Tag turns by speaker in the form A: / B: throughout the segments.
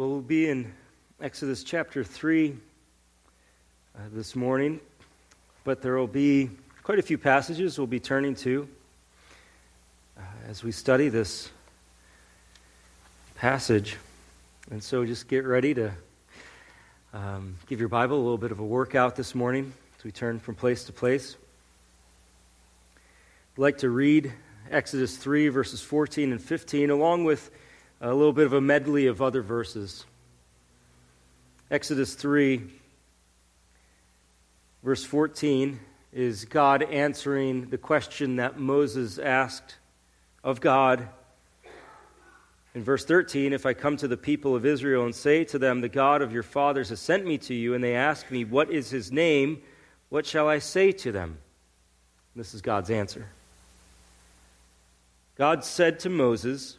A: We'll be in Exodus chapter 3 uh, this morning, but there will be quite a few passages we'll be turning to uh, as we study this passage. And so just get ready to um, give your Bible a little bit of a workout this morning as we turn from place to place. I'd like to read Exodus 3, verses 14 and 15, along with a little bit of a medley of other verses. Exodus 3, verse 14, is God answering the question that Moses asked of God. In verse 13, if I come to the people of Israel and say to them, The God of your fathers has sent me to you, and they ask me, What is his name? What shall I say to them? This is God's answer. God said to Moses,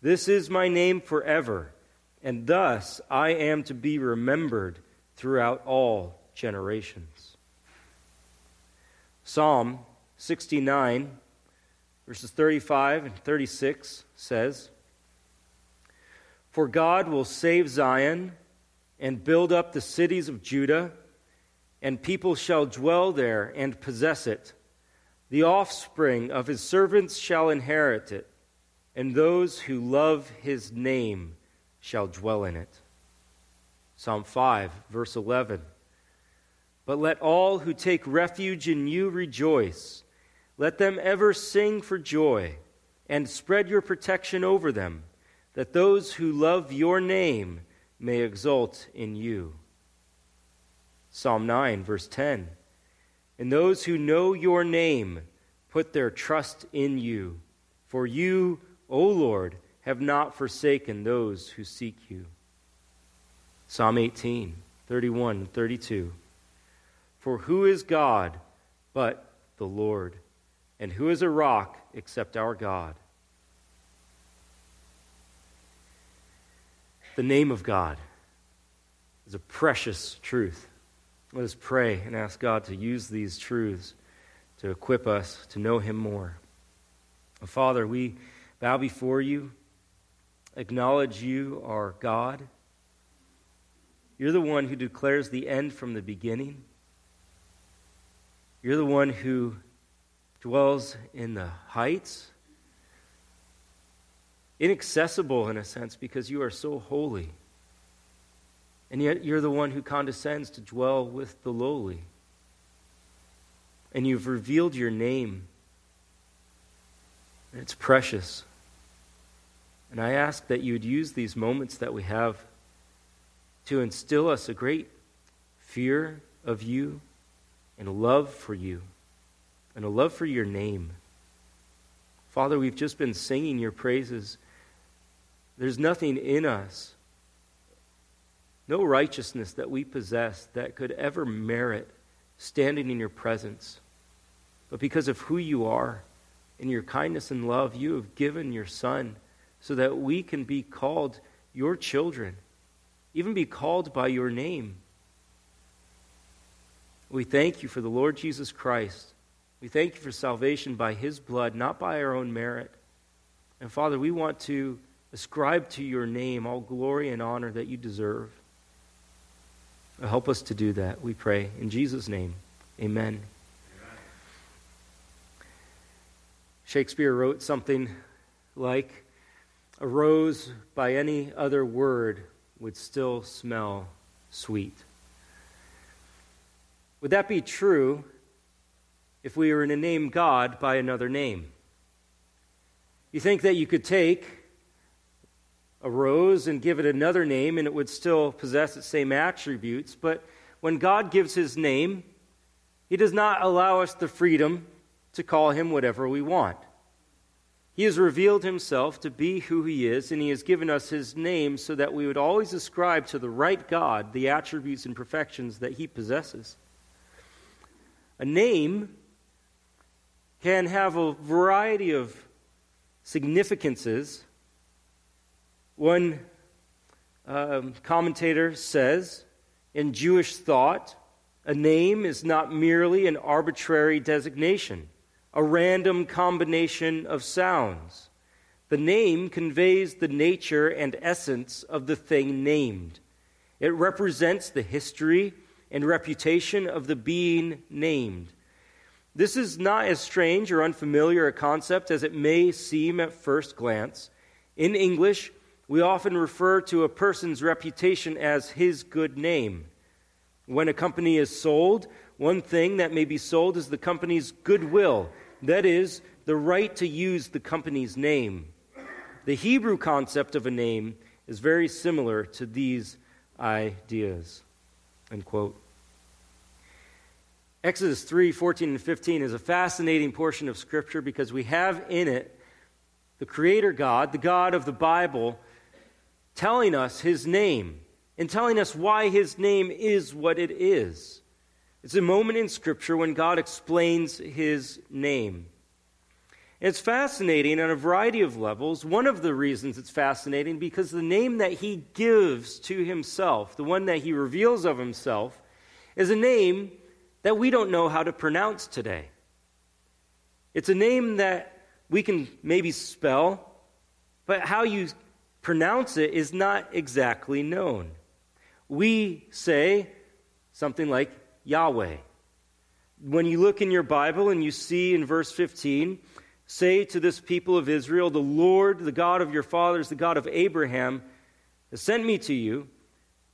A: This is my name forever, and thus I am to be remembered throughout all generations. Psalm 69, verses 35 and 36 says, For God will save Zion and build up the cities of Judah, and people shall dwell there and possess it. The offspring of his servants shall inherit it and those who love his name shall dwell in it. Psalm 5, verse 11. But let all who take refuge in you rejoice. Let them ever sing for joy, and spread your protection over them, that those who love your name may exult in you. Psalm 9, verse 10. And those who know your name put their trust in you, for you O Lord, have not forsaken those who seek you. Psalm 18, 31 and 32. For who is God but the Lord? And who is a rock except our God? The name of God is a precious truth. Let us pray and ask God to use these truths to equip us to know Him more. Father, we bow before you, acknowledge you are God. You're the one who declares the end from the beginning. You're the one who dwells in the heights. Inaccessible in a sense because you are so holy. And yet you're the one who condescends to dwell with the lowly. And you've revealed your name. And it's precious. And I ask that you would use these moments that we have to instill us a great fear of you and a love for you and a love for your name. Father, we've just been singing your praises. There's nothing in us, no righteousness that we possess that could ever merit standing in your presence. But because of who you are, in your kindness and love, you have given your Son so that we can be called your children, even be called by your name. We thank you for the Lord Jesus Christ. We thank you for salvation by his blood, not by our own merit. And Father, we want to ascribe to your name all glory and honor that you deserve. Help us to do that, we pray. In Jesus' name, amen. Shakespeare wrote something like, a rose by any other word would still smell sweet. Would that be true if we were to name God by another name? You think that you could take a rose and give it another name and it would still possess its same attributes, but when God gives his name, he does not allow us the freedom to call him whatever we want. He has revealed himself to be who he is, and he has given us his name so that we would always ascribe to the right God the attributes and perfections that he possesses. A name can have a variety of significances. One um, commentator says in Jewish thought, a name is not merely an arbitrary designation a random combination of sounds. The name conveys the nature and essence of the thing named. It represents the history and reputation of the being named. This is not as strange or unfamiliar a concept as it may seem at first glance. In English, we often refer to a person's reputation as his good name. When a company is sold, one thing that may be sold is the company's goodwill, that is, the right to use the company's name. The Hebrew concept of a name is very similar to these ideas. End quote. Exodus 3 14 and 15 is a fascinating portion of Scripture because we have in it the Creator God, the God of the Bible, telling us His name and telling us why His name is what it is. It's a moment in Scripture when God explains his name. It's fascinating on a variety of levels. One of the reasons it's fascinating because the name that he gives to himself, the one that he reveals of himself, is a name that we don't know how to pronounce today. It's a name that we can maybe spell, but how you pronounce it is not exactly known. We say something like Yahweh. When you look in your Bible and you see in verse 15, say to this people of Israel, The Lord, the God of your fathers, the God of Abraham, has sent me to you.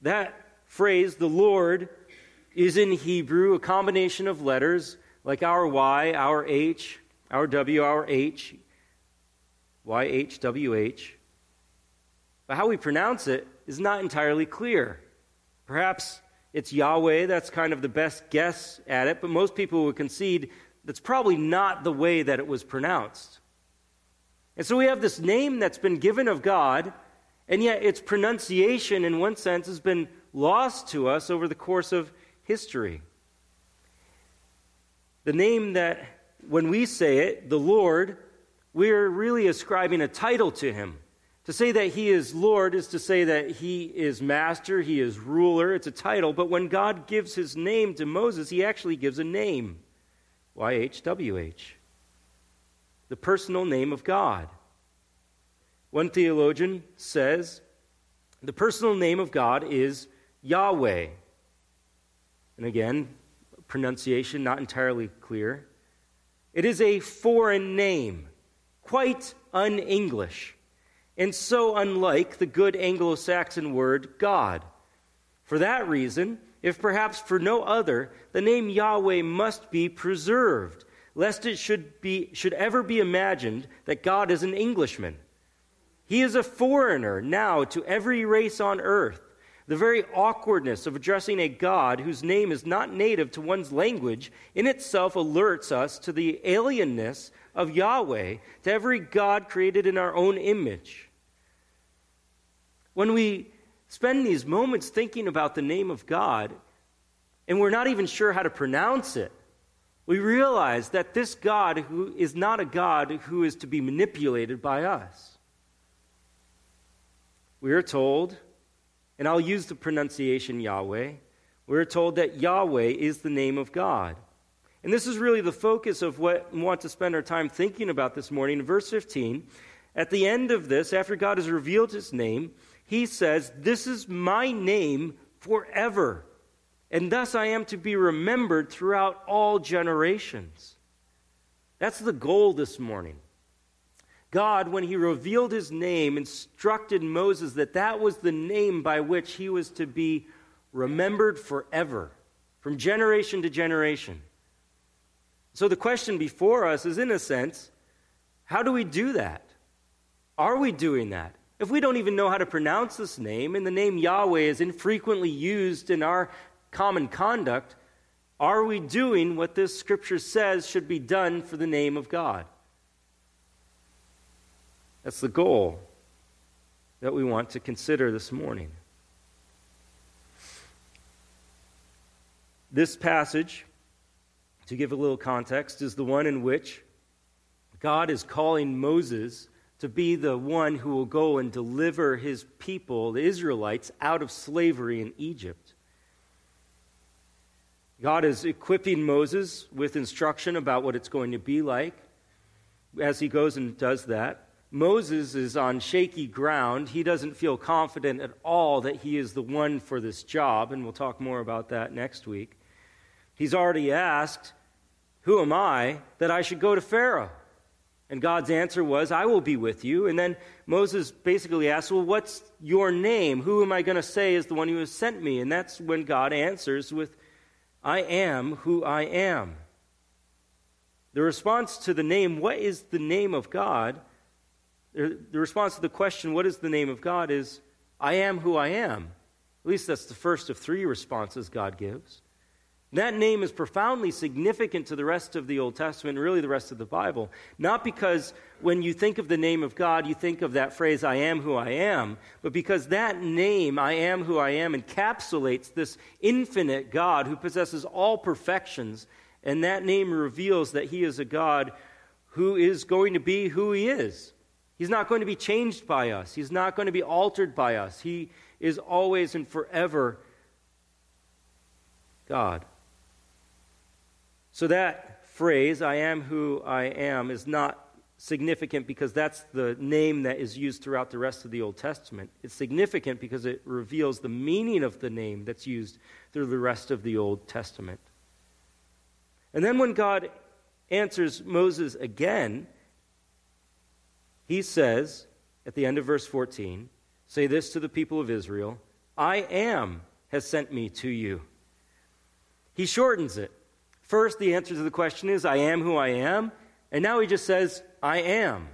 A: That phrase, the Lord, is in Hebrew a combination of letters like our Y, our H, our W, our H, YHWH. But how we pronounce it is not entirely clear. Perhaps it's Yahweh. That's kind of the best guess at it, but most people would concede that's probably not the way that it was pronounced. And so we have this name that's been given of God, and yet its pronunciation, in one sense, has been lost to us over the course of history. The name that, when we say it, the Lord, we're really ascribing a title to him. To say that he is Lord is to say that he is master, he is ruler. It's a title, but when God gives his name to Moses, he actually gives a name YHWH, the personal name of God. One theologian says the personal name of God is Yahweh. And again, pronunciation not entirely clear. It is a foreign name, quite un English and so unlike the good Anglo Saxon word God. For that reason, if perhaps for no other, the name Yahweh must be preserved, lest it should, be, should ever be imagined that God is an Englishman. He is a foreigner now to every race on earth. The very awkwardness of addressing a God whose name is not native to one's language in itself alerts us to the alienness of Yahweh to every God created in our own image. When we spend these moments thinking about the name of God and we're not even sure how to pronounce it, we realize that this God who is not a God who is to be manipulated by us. We are told, and I'll use the pronunciation Yahweh, we're told that Yahweh is the name of God. And this is really the focus of what we want to spend our time thinking about this morning. In verse 15, at the end of this, after God has revealed his name, he says, This is my name forever, and thus I am to be remembered throughout all generations. That's the goal this morning. God, when he revealed his name, instructed Moses that that was the name by which he was to be remembered forever, from generation to generation. So the question before us is, in a sense, how do we do that? Are we doing that? If we don't even know how to pronounce this name, and the name Yahweh is infrequently used in our common conduct, are we doing what this scripture says should be done for the name of God? That's the goal that we want to consider this morning. This passage, to give a little context, is the one in which God is calling Moses to be the one who will go and deliver his people, the Israelites, out of slavery in Egypt. God is equipping Moses with instruction about what it's going to be like as he goes and does that. Moses is on shaky ground. He doesn't feel confident at all that he is the one for this job, and we'll talk more about that next week. He's already asked, Who am I that I should go to Pharaoh? And God's answer was, I will be with you. And then Moses basically asked, Well, what's your name? Who am I going to say is the one who has sent me? And that's when God answers with, I am who I am. The response to the name, What is the name of God? The response to the question, What is the name of God? is, I am who I am. At least that's the first of three responses God gives. That name is profoundly significant to the rest of the Old Testament, really the rest of the Bible. Not because when you think of the name of God, you think of that phrase, I am who I am, but because that name, I am who I am, encapsulates this infinite God who possesses all perfections. And that name reveals that he is a God who is going to be who he is. He's not going to be changed by us, he's not going to be altered by us. He is always and forever God. So that phrase, I am who I am, is not significant because that's the name that is used throughout the rest of the Old Testament. It's significant because it reveals the meaning of the name that's used through the rest of the Old Testament. And then when God answers Moses again, he says at the end of verse 14, Say this to the people of Israel I am has sent me to you. He shortens it. First, the answer to the question is, I am who I am. And now he just says, I am.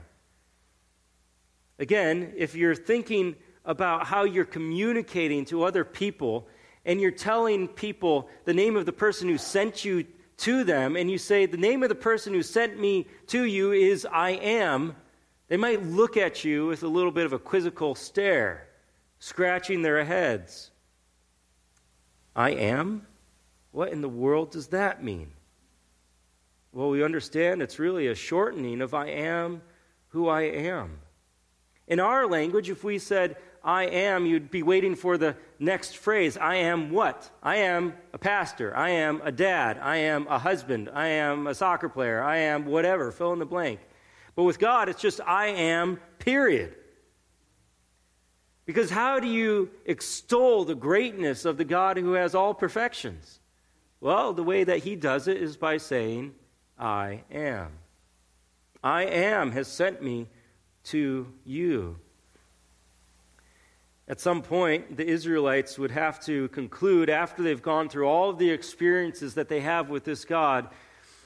A: Again, if you're thinking about how you're communicating to other people and you're telling people the name of the person who sent you to them, and you say, The name of the person who sent me to you is I am, they might look at you with a little bit of a quizzical stare, scratching their heads. I am? What in the world does that mean? Well, we understand it's really a shortening of I am who I am. In our language, if we said I am, you'd be waiting for the next phrase I am what? I am a pastor. I am a dad. I am a husband. I am a soccer player. I am whatever, fill in the blank. But with God, it's just I am, period. Because how do you extol the greatness of the God who has all perfections? Well, the way that he does it is by saying, I am. I am has sent me to you. At some point, the Israelites would have to conclude, after they've gone through all of the experiences that they have with this God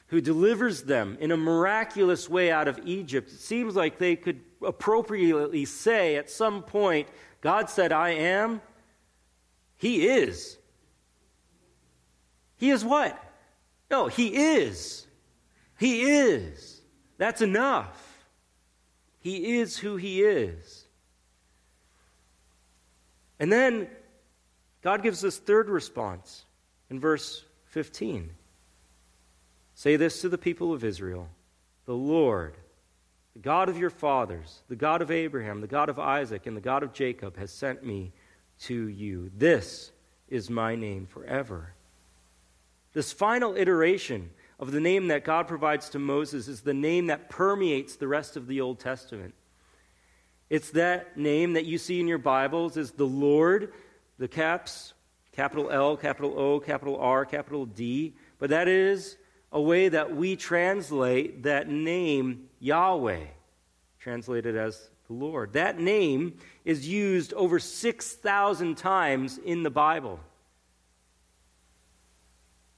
A: who delivers them in a miraculous way out of Egypt, it seems like they could appropriately say at some point, God said, I am. He is. He is what? No, He is. He is. That's enough. He is who He is. And then God gives this third response in verse 15. Say this to the people of Israel The Lord, the God of your fathers, the God of Abraham, the God of Isaac, and the God of Jacob, has sent me to you. This is my name forever. This final iteration of the name that God provides to Moses is the name that permeates the rest of the Old Testament. It's that name that you see in your Bibles is the Lord, the caps, capital L, capital O, capital R, capital D. But that is a way that we translate that name Yahweh, translated as the Lord. That name is used over 6,000 times in the Bible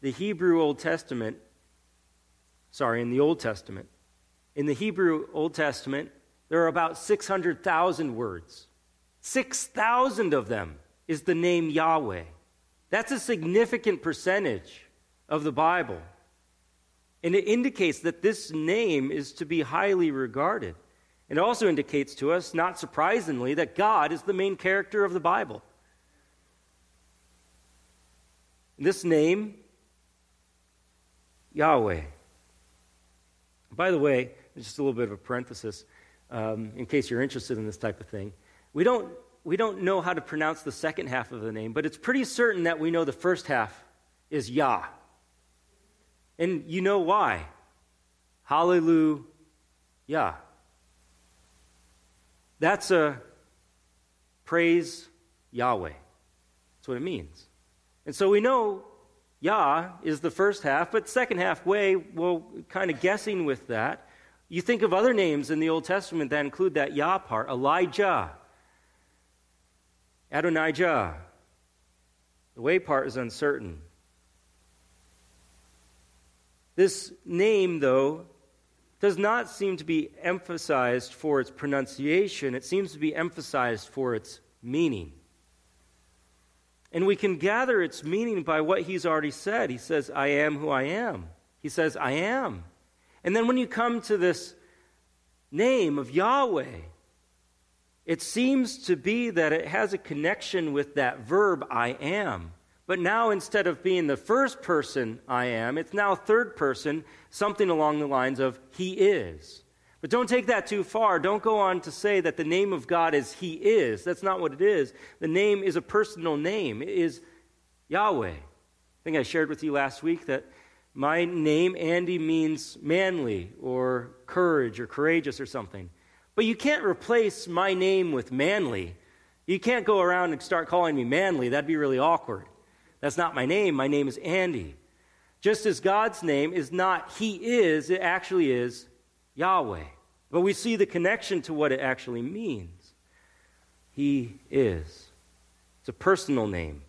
A: the Hebrew Old Testament, sorry, in the Old Testament, in the Hebrew Old Testament, there are about 600,000 words. 6,000 of them is the name Yahweh. That's a significant percentage of the Bible. And it indicates that this name is to be highly regarded. It also indicates to us, not surprisingly, that God is the main character of the Bible. This name, Yahweh. By the way, just a little bit of a parenthesis, um, in case you're interested in this type of thing. We don't, we don't know how to pronounce the second half of the name, but it's pretty certain that we know the first half is Yah. And you know why. Hallelujah. That's a praise Yahweh. That's what it means. And so we know Yah is the first half, but second half way, well, kind of guessing with that. You think of other names in the Old Testament that include that Yah part Elijah, Adonijah. The way part is uncertain. This name, though, does not seem to be emphasized for its pronunciation, it seems to be emphasized for its meaning. And we can gather its meaning by what he's already said. He says, I am who I am. He says, I am. And then when you come to this name of Yahweh, it seems to be that it has a connection with that verb, I am. But now, instead of being the first person I am, it's now third person, something along the lines of He is. But don't take that too far. Don't go on to say that the name of God is He is. That's not what it is. The name is a personal name, it is Yahweh. I think I shared with you last week that my name, Andy, means manly or courage or courageous or something. But you can't replace my name with manly. You can't go around and start calling me manly. That'd be really awkward. That's not my name. My name is Andy. Just as God's name is not He is, it actually is Yahweh. But we see the connection to what it actually means. He is. It's a personal name.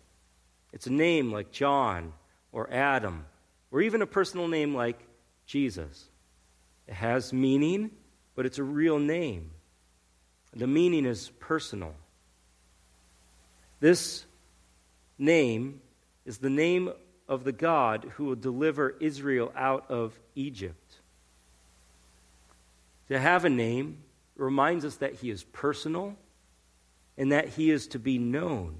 A: It's a name like John or Adam, or even a personal name like Jesus. It has meaning, but it's a real name. The meaning is personal. This name is the name of the God who will deliver Israel out of Egypt. To have a name reminds us that he is personal and that he is to be known.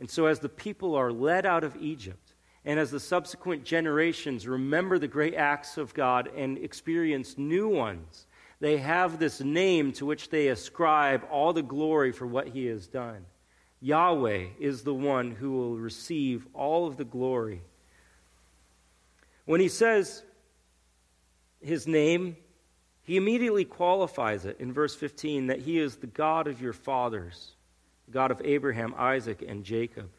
A: And so, as the people are led out of Egypt, and as the subsequent generations remember the great acts of God and experience new ones, they have this name to which they ascribe all the glory for what he has done. Yahweh is the one who will receive all of the glory. When he says his name, he immediately qualifies it in verse 15 that he is the God of your fathers, the God of Abraham, Isaac, and Jacob.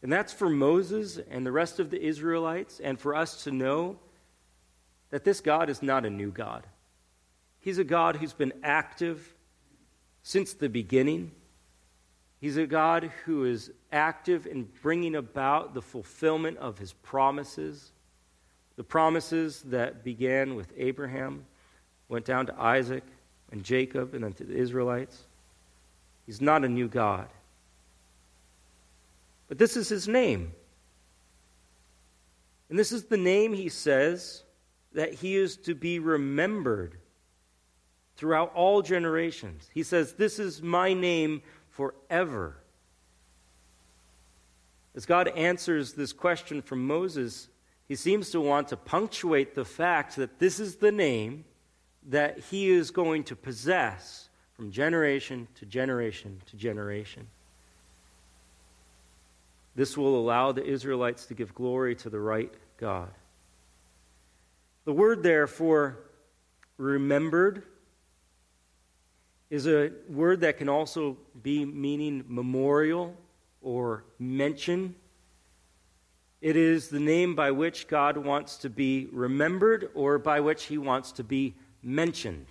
A: And that's for Moses and the rest of the Israelites, and for us to know that this God is not a new God. He's a God who's been active since the beginning. He's a God who is active in bringing about the fulfillment of his promises, the promises that began with Abraham, went down to Isaac and Jacob, and then to the Israelites. He's not a new God. But this is his name. And this is the name, he says, that he is to be remembered throughout all generations. He says, This is my name forever. As God answers this question from Moses, he seems to want to punctuate the fact that this is the name that he is going to possess from generation to generation to generation. This will allow the Israelites to give glory to the right God. The word there for remembered is a word that can also be meaning memorial or mention. It is the name by which God wants to be remembered or by which he wants to be mentioned.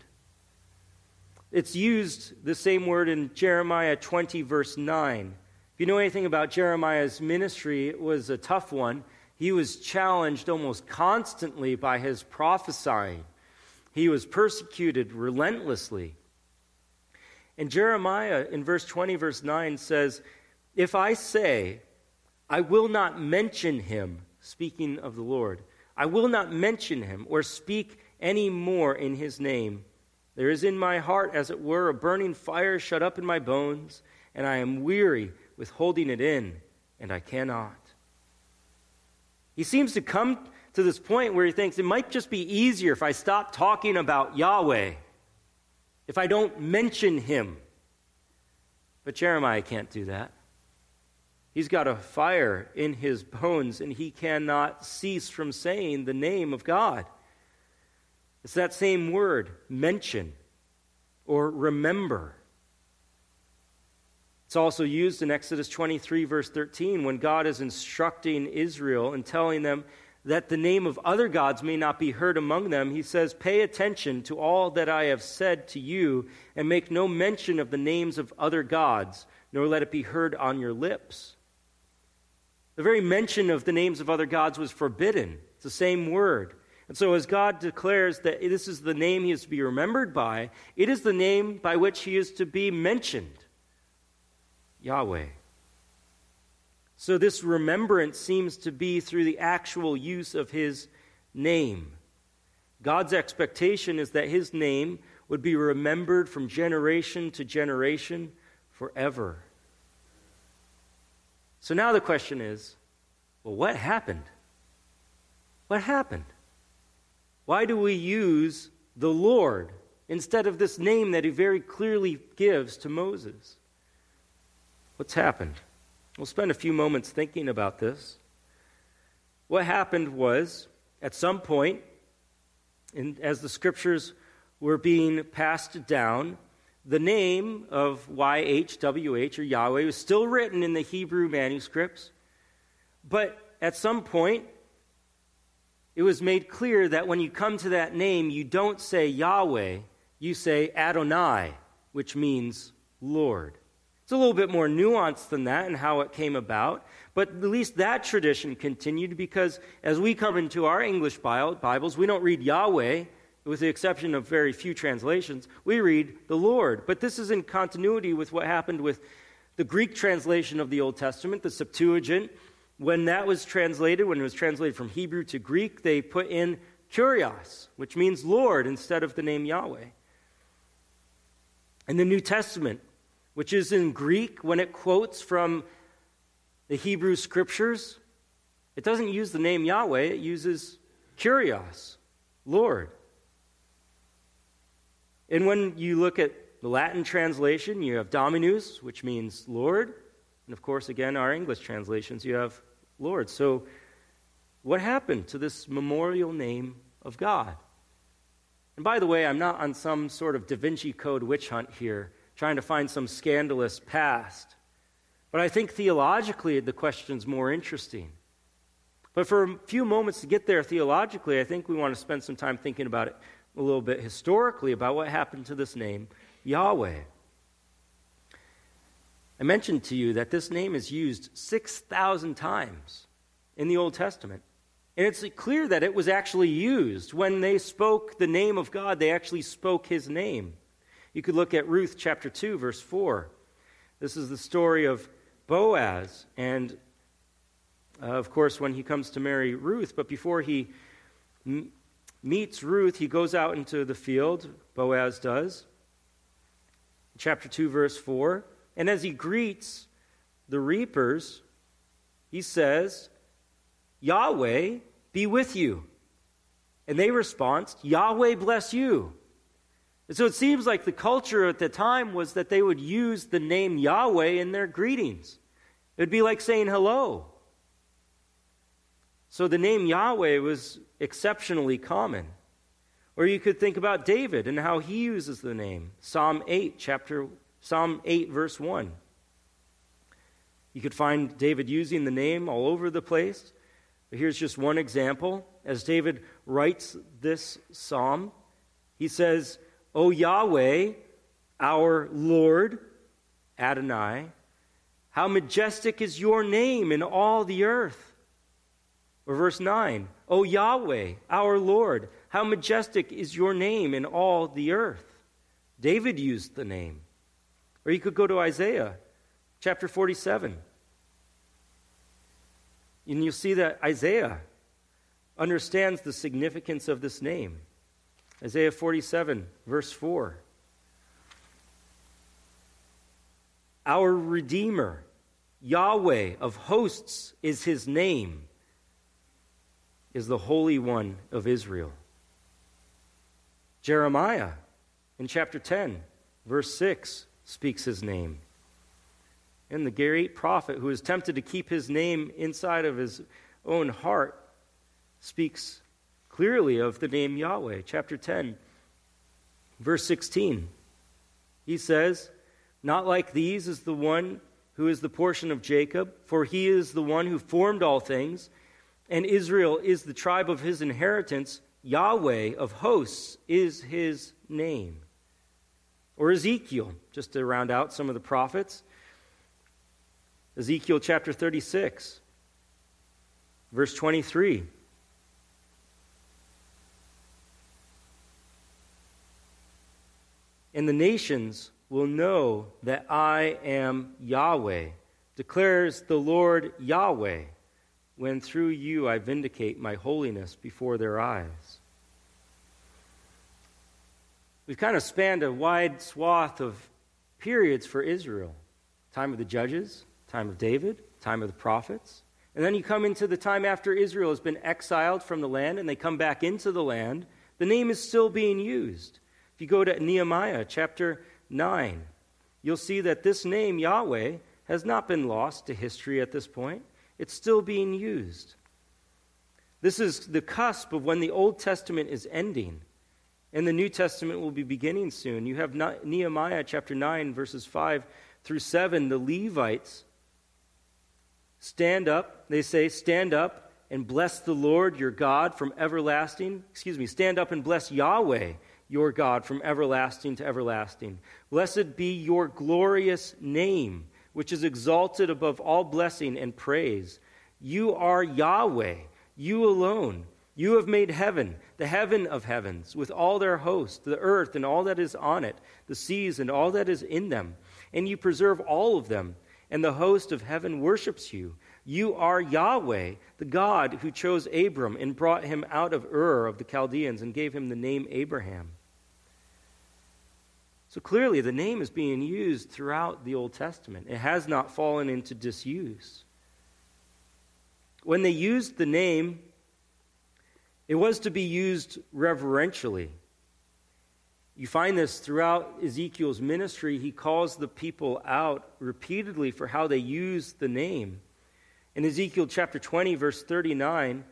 A: It's used, the same word, in Jeremiah 20, verse 9. If you know anything about Jeremiah's ministry, it was a tough one. He was challenged almost constantly by his prophesying, he was persecuted relentlessly. And Jeremiah, in verse 20, verse 9, says, If I say, I will not mention him, speaking of the Lord, I will not mention him or speak any more in his name, There is in my heart, as it were, a burning fire shut up in my bones, and I am weary with holding it in, and I cannot. He seems to come to this point where he thinks it might just be easier if I stop talking about Yahweh, if I don't mention him. But Jeremiah can't do that. He's got a fire in his bones, and he cannot cease from saying the name of God. It's that same word, mention or remember. It's also used in Exodus 23, verse 13, when God is instructing Israel and telling them that the name of other gods may not be heard among them. He says, Pay attention to all that I have said to you, and make no mention of the names of other gods, nor let it be heard on your lips. The very mention of the names of other gods was forbidden. It's the same word. And so, as God declares that this is the name he is to be remembered by, it is the name by which he is to be mentioned Yahweh. So, this remembrance seems to be through the actual use of his name. God's expectation is that his name would be remembered from generation to generation forever. So now the question is well, what happened? What happened? Why do we use the Lord instead of this name that he very clearly gives to Moses? What's happened? We'll spend a few moments thinking about this. What happened was, at some point, in, as the scriptures were being passed down, the name of YHWH or Yahweh was still written in the Hebrew manuscripts, but at some point, it was made clear that when you come to that name, you don't say Yahweh, you say Adonai, which means Lord. It's a little bit more nuanced than that and how it came about, but at least that tradition continued because as we come into our English Bibles, we don't read Yahweh, with the exception of very few translations, we read the Lord. But this is in continuity with what happened with the Greek translation of the Old Testament, the Septuagint, when that was translated, when it was translated from Hebrew to Greek, they put in Kyrios, which means Lord, instead of the name Yahweh. In the New Testament, which is in Greek, when it quotes from the Hebrew scriptures, it doesn't use the name Yahweh, it uses Kyrios, Lord. And when you look at the Latin translation, you have Dominus, which means Lord. And of course, again, our English translations, you have Lord. So, what happened to this memorial name of God? And by the way, I'm not on some sort of Da Vinci Code witch hunt here, trying to find some scandalous past. But I think theologically, the question's more interesting. But for a few moments to get there theologically, I think we want to spend some time thinking about it a little bit historically about what happened to this name, Yahweh. I mentioned to you that this name is used 6,000 times in the Old Testament. And it's clear that it was actually used. When they spoke the name of God, they actually spoke his name. You could look at Ruth chapter 2, verse 4. This is the story of Boaz. And uh, of course, when he comes to marry Ruth, but before he m- meets Ruth, he goes out into the field, Boaz does. Chapter 2, verse 4. And as he greets the reapers, he says, Yahweh be with you. And they respond, Yahweh bless you. And so it seems like the culture at the time was that they would use the name Yahweh in their greetings. It would be like saying hello. So the name Yahweh was exceptionally common. Or you could think about David and how he uses the name. Psalm 8, chapter Psalm 8, verse 1. You could find David using the name all over the place. But here's just one example. As David writes this psalm, he says, O Yahweh, our Lord, Adonai, how majestic is your name in all the earth. Or verse 9, O Yahweh, our Lord, how majestic is your name in all the earth. David used the name. Or you could go to Isaiah chapter 47. And you'll see that Isaiah understands the significance of this name. Isaiah 47, verse 4. Our Redeemer, Yahweh of hosts is his name, is the Holy One of Israel. Jeremiah in chapter 10, verse 6, speaks his name. And the great prophet who is tempted to keep his name inside of his own heart speaks clearly of the name Yahweh. Chapter 10, verse 16. He says, Not like these is the one who is the portion of Jacob, for he is the one who formed all things, and Israel is the tribe of his inheritance. Yahweh of hosts is his name. Or Ezekiel, just to round out some of the prophets. Ezekiel chapter 36, verse 23. And the nations will know that I am Yahweh, declares the Lord Yahweh, when through you I vindicate my holiness before their eyes. We've kind of spanned a wide swath of periods for Israel time of the judges, time of David, time of the prophets. And then you come into the time after Israel has been exiled from the land and they come back into the land. The name is still being used. If you go to Nehemiah chapter 9, you'll see that this name, Yahweh, has not been lost to history at this point. It's still being used. This is the cusp of when the Old Testament is ending and the New Testament will be beginning soon. You have Nehemiah chapter 9, verses 5 through 7. The Levites stand up, they say, stand up and bless the Lord your God from everlasting. Excuse me, stand up and bless Yahweh your God from everlasting to everlasting. Blessed be your glorious name, which is exalted above all blessing and praise. You are Yahweh, you alone. You have made heaven, the heaven of heavens, with all their host, the earth and all that is on it, the seas and all that is in them. And you preserve all of them, and the host of heaven worships you. You are Yahweh, the God who chose Abram and brought him out of Ur of the Chaldeans and gave him the name Abraham. So clearly, the name is being used throughout the Old Testament. It has not fallen into disuse. When they used the name, it was to be used reverentially. You find this throughout Ezekiel's ministry. He calls the people out repeatedly for how they use the name. In Ezekiel chapter 20, verse 39,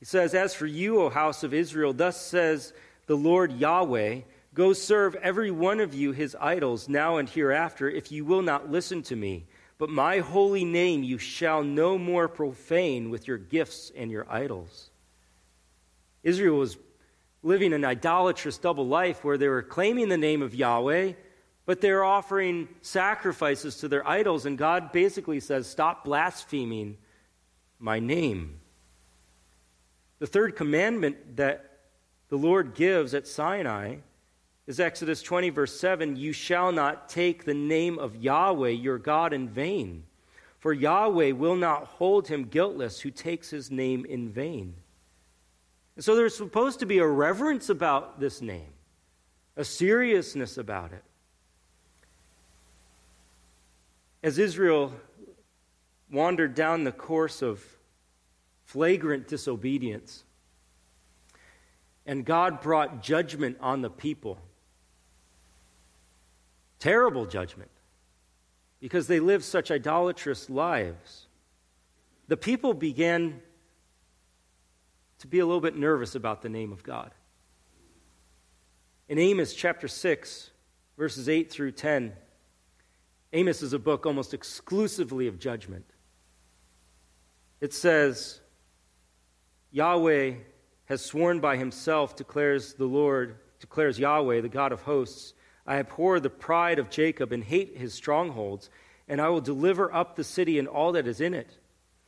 A: he says, As for you, O house of Israel, thus says the Lord Yahweh, Go serve every one of you his idols now and hereafter, if you will not listen to me. But my holy name you shall no more profane with your gifts and your idols. Israel was living an idolatrous double life where they were claiming the name of Yahweh, but they're offering sacrifices to their idols. And God basically says, Stop blaspheming my name. The third commandment that the Lord gives at Sinai is Exodus 20, verse 7 You shall not take the name of Yahweh your God in vain, for Yahweh will not hold him guiltless who takes his name in vain. And so there's supposed to be a reverence about this name, a seriousness about it. As Israel wandered down the course of flagrant disobedience, and God brought judgment on the people, terrible judgment, because they lived such idolatrous lives, the people began to be a little bit nervous about the name of God. In Amos chapter 6, verses 8 through 10, Amos is a book almost exclusively of judgment. It says, Yahweh has sworn by himself, declares the Lord, declares Yahweh, the God of hosts. I abhor the pride of Jacob and hate his strongholds, and I will deliver up the city and all that is in it.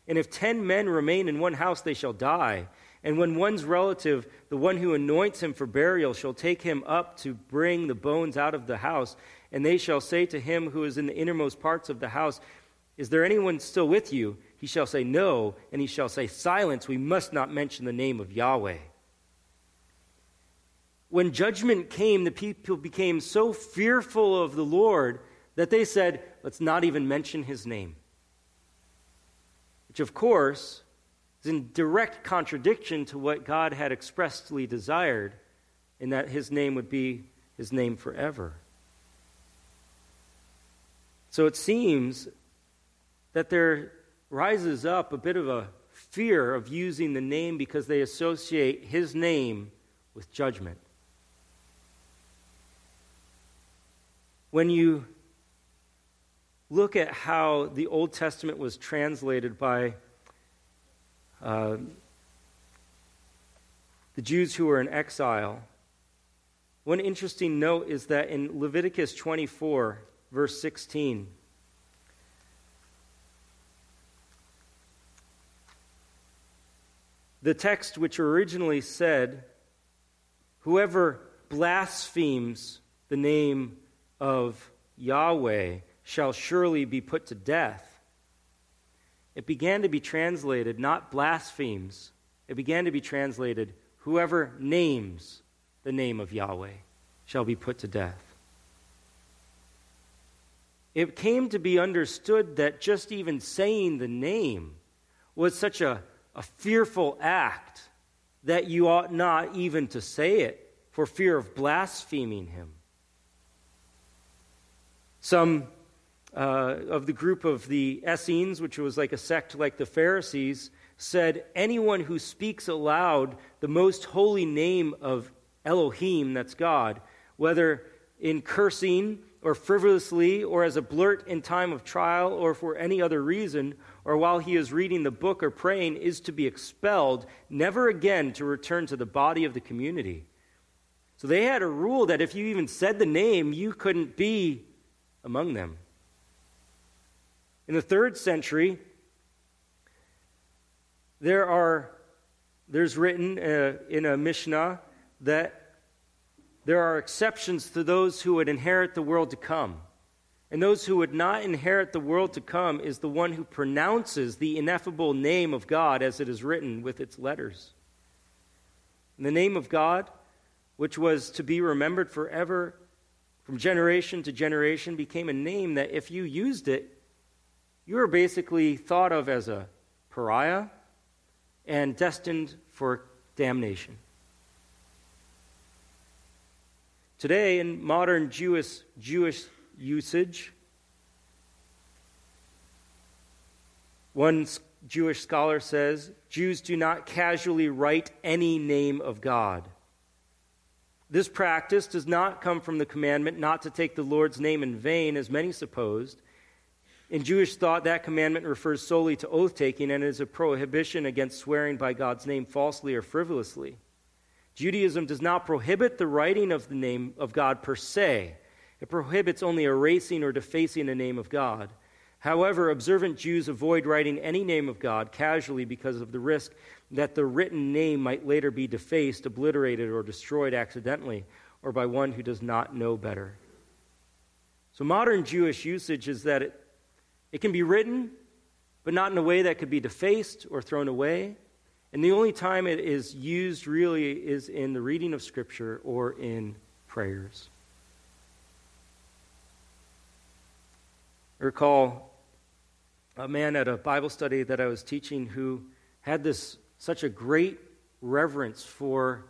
A: And if ten men remain in one house, they shall die. And when one's relative, the one who anoints him for burial, shall take him up to bring the bones out of the house, and they shall say to him who is in the innermost parts of the house, Is there anyone still with you? He shall say, No. And he shall say, Silence, we must not mention the name of Yahweh. When judgment came, the people became so fearful of the Lord that they said, let's not even mention his name. Which, of course, is in direct contradiction to what God had expressly desired, in that his name would be his name forever. So it seems that there rises up a bit of a fear of using the name because they associate his name with judgment. When you look at how the Old Testament was translated by uh, the Jews who were in exile, one interesting note is that in Leviticus 24, verse 16, the text which originally said, Whoever blasphemes the name of Yahweh shall surely be put to death. It began to be translated not blasphemes, it began to be translated whoever names the name of Yahweh shall be put to death. It came to be understood that just even saying the name was such a, a fearful act that you ought not even to say it for fear of blaspheming him. Some uh, of the group of the Essenes, which was like a sect like the Pharisees, said, Anyone who speaks aloud the most holy name of Elohim, that's God, whether in cursing or frivolously or as a blurt in time of trial or for any other reason, or while he is reading the book or praying, is to be expelled, never again to return to the body of the community. So they had a rule that if you even said the name, you couldn't be among them. In the third century, there are, there's written uh, in a Mishnah that there are exceptions to those who would inherit the world to come. And those who would not inherit the world to come is the one who pronounces the ineffable name of God as it is written with its letters. And the name of God, which was to be remembered forever from generation to generation became a name that if you used it, you were basically thought of as a pariah and destined for damnation. Today, in modern Jewish, Jewish usage, one Jewish scholar says Jews do not casually write any name of God. This practice does not come from the commandment not to take the Lord's name in vain, as many supposed. In Jewish thought, that commandment refers solely to oath taking and is a prohibition against swearing by God's name falsely or frivolously. Judaism does not prohibit the writing of the name of God per se, it prohibits only erasing or defacing the name of God. However, observant Jews avoid writing any name of God casually because of the risk that the written name might later be defaced, obliterated, or destroyed accidentally, or by one who does not know better. So, modern Jewish usage is that it, it can be written, but not in a way that could be defaced or thrown away. And the only time it is used really is in the reading of Scripture or in prayers. I recall a man at a Bible study that I was teaching who had this such a great reverence for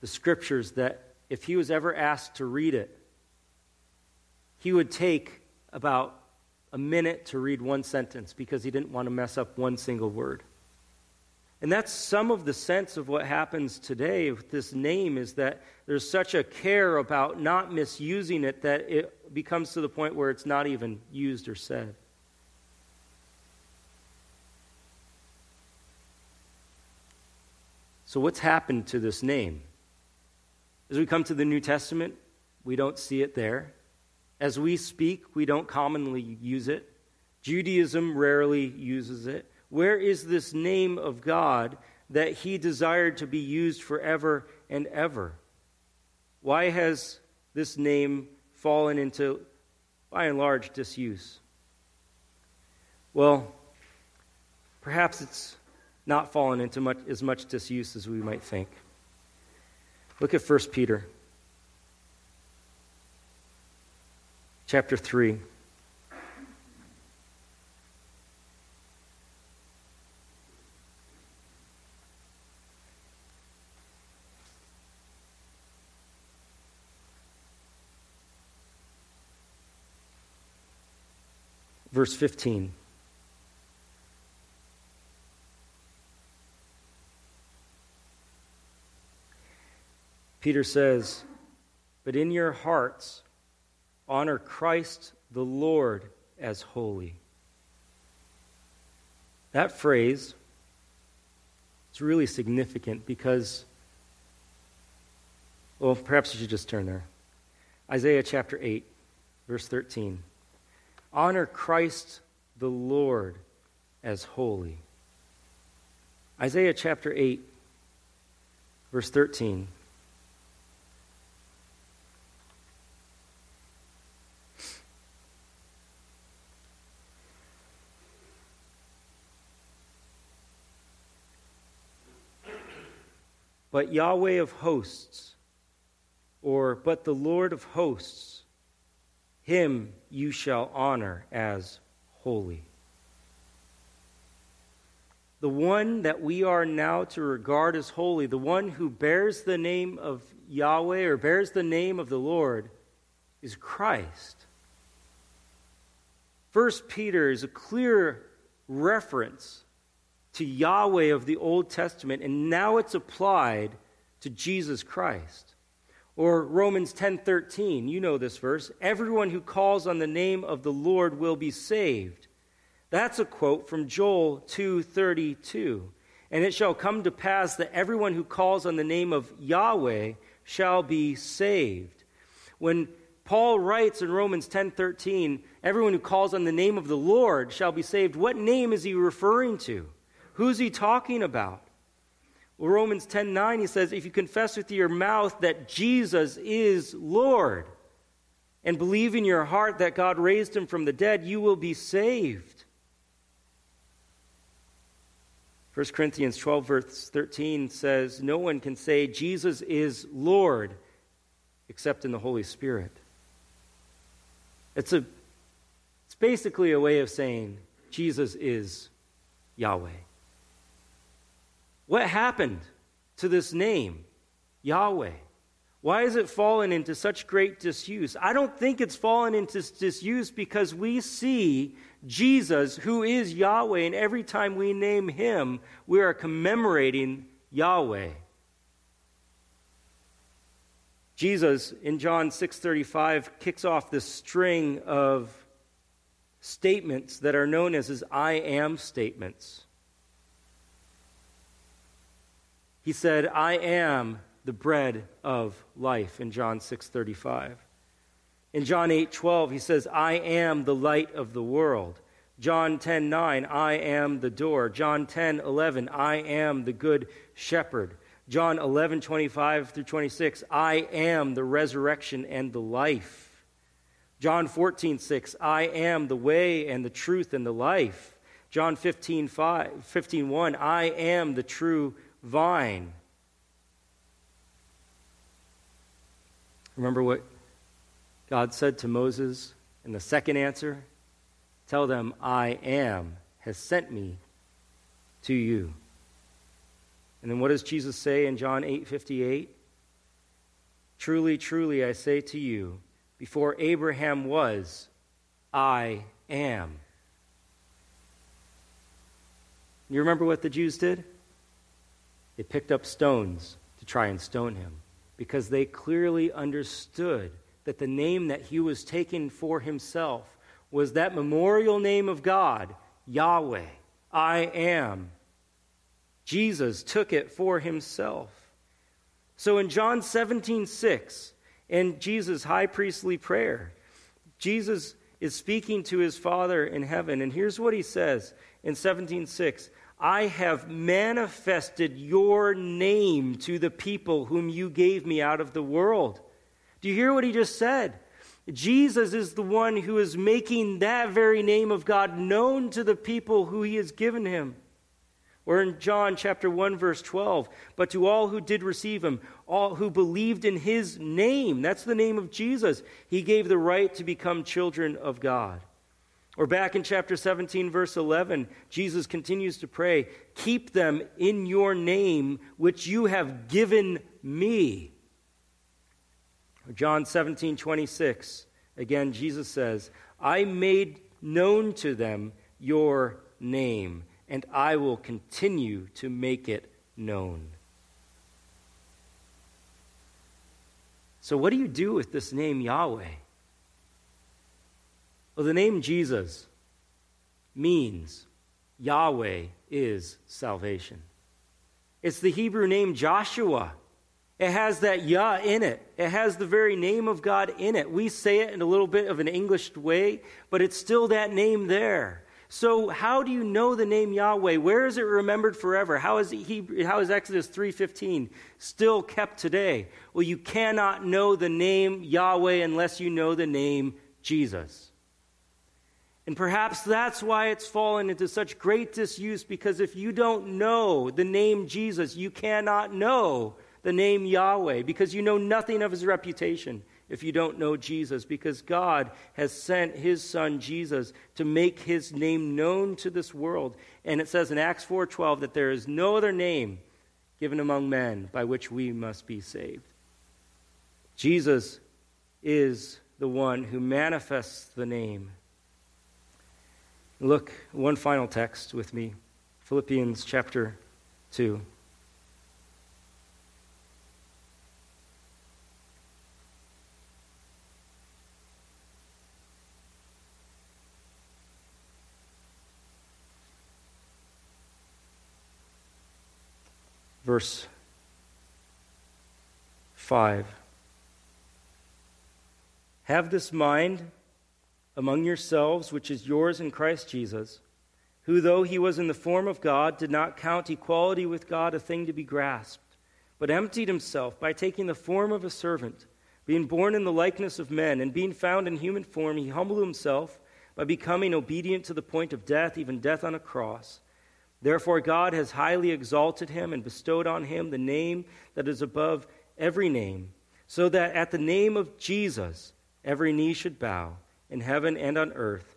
A: the scriptures that if he was ever asked to read it, he would take about a minute to read one sentence because he didn't want to mess up one single word. And that's some of the sense of what happens today with this name is that there's such a care about not misusing it that it becomes to the point where it's not even used or said. So, what's happened to this name? As we come to the New Testament, we don't see it there. As we speak, we don't commonly use it. Judaism rarely uses it. Where is this name of God that he desired to be used forever and ever? Why has this name fallen into, by and large, disuse? Well, perhaps it's not fallen into much, as much disuse as we might think. Look at 1 Peter chapter 3. Verse 15. Peter says, But in your hearts, honor Christ the Lord as holy. That phrase is really significant because, well, perhaps you should just turn there. Isaiah chapter 8, verse 13. Honor Christ the Lord as holy. Isaiah chapter 8, verse 13. But Yahweh of hosts, or but the Lord of hosts, him you shall honor as holy. The one that we are now to regard as holy, the one who bears the name of Yahweh or bears the name of the Lord, is Christ. First Peter is a clear reference to Yahweh of the Old Testament, and now it's applied to Jesus Christ. Or Romans 10:13, you know this verse, everyone who calls on the name of the Lord will be saved. That's a quote from Joel 2:32. And it shall come to pass that everyone who calls on the name of Yahweh shall be saved. When Paul writes in Romans 10:13, everyone who calls on the name of the Lord shall be saved, what name is he referring to? Who's he talking about? Well, Romans 10 9, he says, If you confess with your mouth that Jesus is Lord and believe in your heart that God raised him from the dead, you will be saved. 1 Corinthians 12, verse 13 says, No one can say Jesus is Lord except in the Holy Spirit. It's, a, it's basically a way of saying Jesus is Yahweh. What happened to this name, Yahweh? Why has it fallen into such great disuse? I don't think it's fallen into disuse because we see Jesus, who is Yahweh, and every time we name him, we are commemorating Yahweh. Jesus in John 6:35 kicks off this string of statements that are known as his I am statements. He said, I am the bread of life in John 6:35. In John 8:12 he says, I am the light of the world. John 10:9, I am the door. John 10:11, I am the good shepherd. John 11:25 through 26, I am the resurrection and the life. John 14:6, I am the way and the truth and the life. John 15:5, 15:1, I am the true vine. Remember what God said to Moses in the second answer? Tell them, I am, has sent me to you. And then what does Jesus say in John 8 58? Truly, truly, I say to you, before Abraham was, I am. You remember what the Jews did? They picked up stones to try and stone him because they clearly understood that the name that he was taking for himself was that memorial name of God, Yahweh, I am. Jesus took it for himself. So in John 17, 6, in Jesus' high priestly prayer, Jesus is speaking to his Father in heaven. And here's what he says in 17, 6 I have manifested your name to the people whom you gave me out of the world. Do you hear what he just said? Jesus is the one who is making that very name of God known to the people who he has given him. Or in John chapter 1 verse 12, but to all who did receive him, all who believed in his name, that's the name of Jesus, he gave the right to become children of God. Or back in chapter 17 verse 11, Jesus continues to pray, "Keep them in your name which you have given me." Or John 17 26, again Jesus says, "I made known to them your name." and I will continue to make it known. So, what do you do with this name Yahweh? Well, the name Jesus means Yahweh is salvation. It's the Hebrew name Joshua. It has that Yah in it. It has the very name of God in it. We say it in a little bit of an English way, but it's still that name there. So how do you know the name Yahweh? Where is it remembered forever? How is, he, how is Exodus 3.15 still kept today? Well, you cannot know the name Yahweh unless you know the name Jesus. And perhaps that's why it's fallen into such great disuse because if you don't know the name Jesus, you cannot know the name Yahweh because you know nothing of his reputation if you don't know Jesus, because God has sent his son Jesus to make his name known to this world. And it says in Acts 4:12 that there is no other name given among men by which we must be saved. Jesus is the one who manifests the name. Look, one final text with me Philippians chapter 2. verse 5. Have this mind among yourselves, which is yours in Christ Jesus, who, though he was in the form of God, did not count equality with God a thing to be grasped, but emptied himself by taking the form of a servant, being born in the likeness of men, and being found in human form, he humbled himself by becoming obedient to the point of death, even death on a cross. Therefore, God has highly exalted him and bestowed on him the name that is above every name, so that at the name of Jesus every knee should bow in heaven and on earth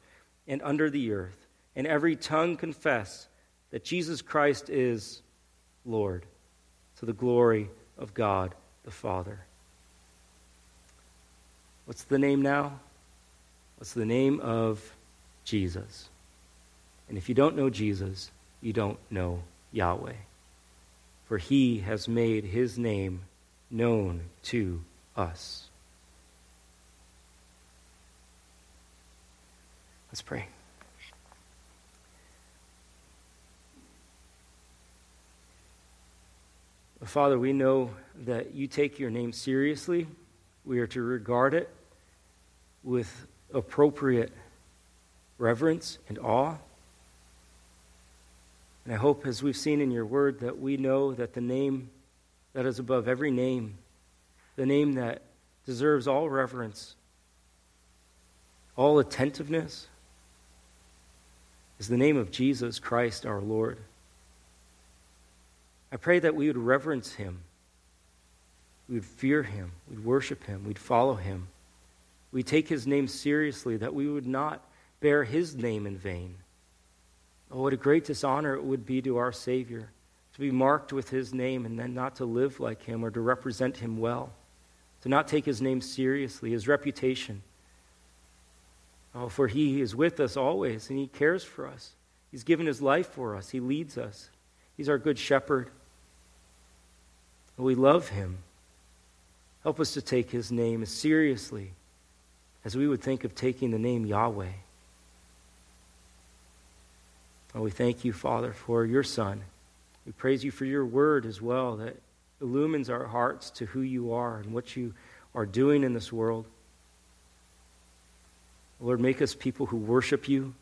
A: and under the earth, and every tongue confess that Jesus Christ is Lord, to the glory of God the Father. What's the name now? What's the name of Jesus? And if you don't know Jesus, you don't know Yahweh. For he has made his name known to us. Let's pray. Father, we know that you take your name seriously. We are to regard it with appropriate reverence and awe. And I hope, as we've seen in your word, that we know that the name that is above every name, the name that deserves all reverence, all attentiveness, is the name of Jesus Christ our Lord. I pray that we would reverence him, we would fear him, we'd worship him, we'd follow him. We'd take his name seriously, that we would not bear his name in vain. Oh, what a great dishonor it would be to our Savior to be marked with his name and then not to live like him or to represent him well, to not take his name seriously, his reputation. Oh, for he is with us always and he cares for us. He's given his life for us, he leads us. He's our good shepherd. We love him. Help us to take his name as seriously as we would think of taking the name Yahweh. We thank you, Father, for your Son. We praise you for your word as well that illumines our hearts to who you are and what you are doing in this world. Lord, make us people who worship you,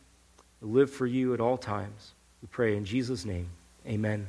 A: live for you at all times. We pray in Jesus' name. Amen.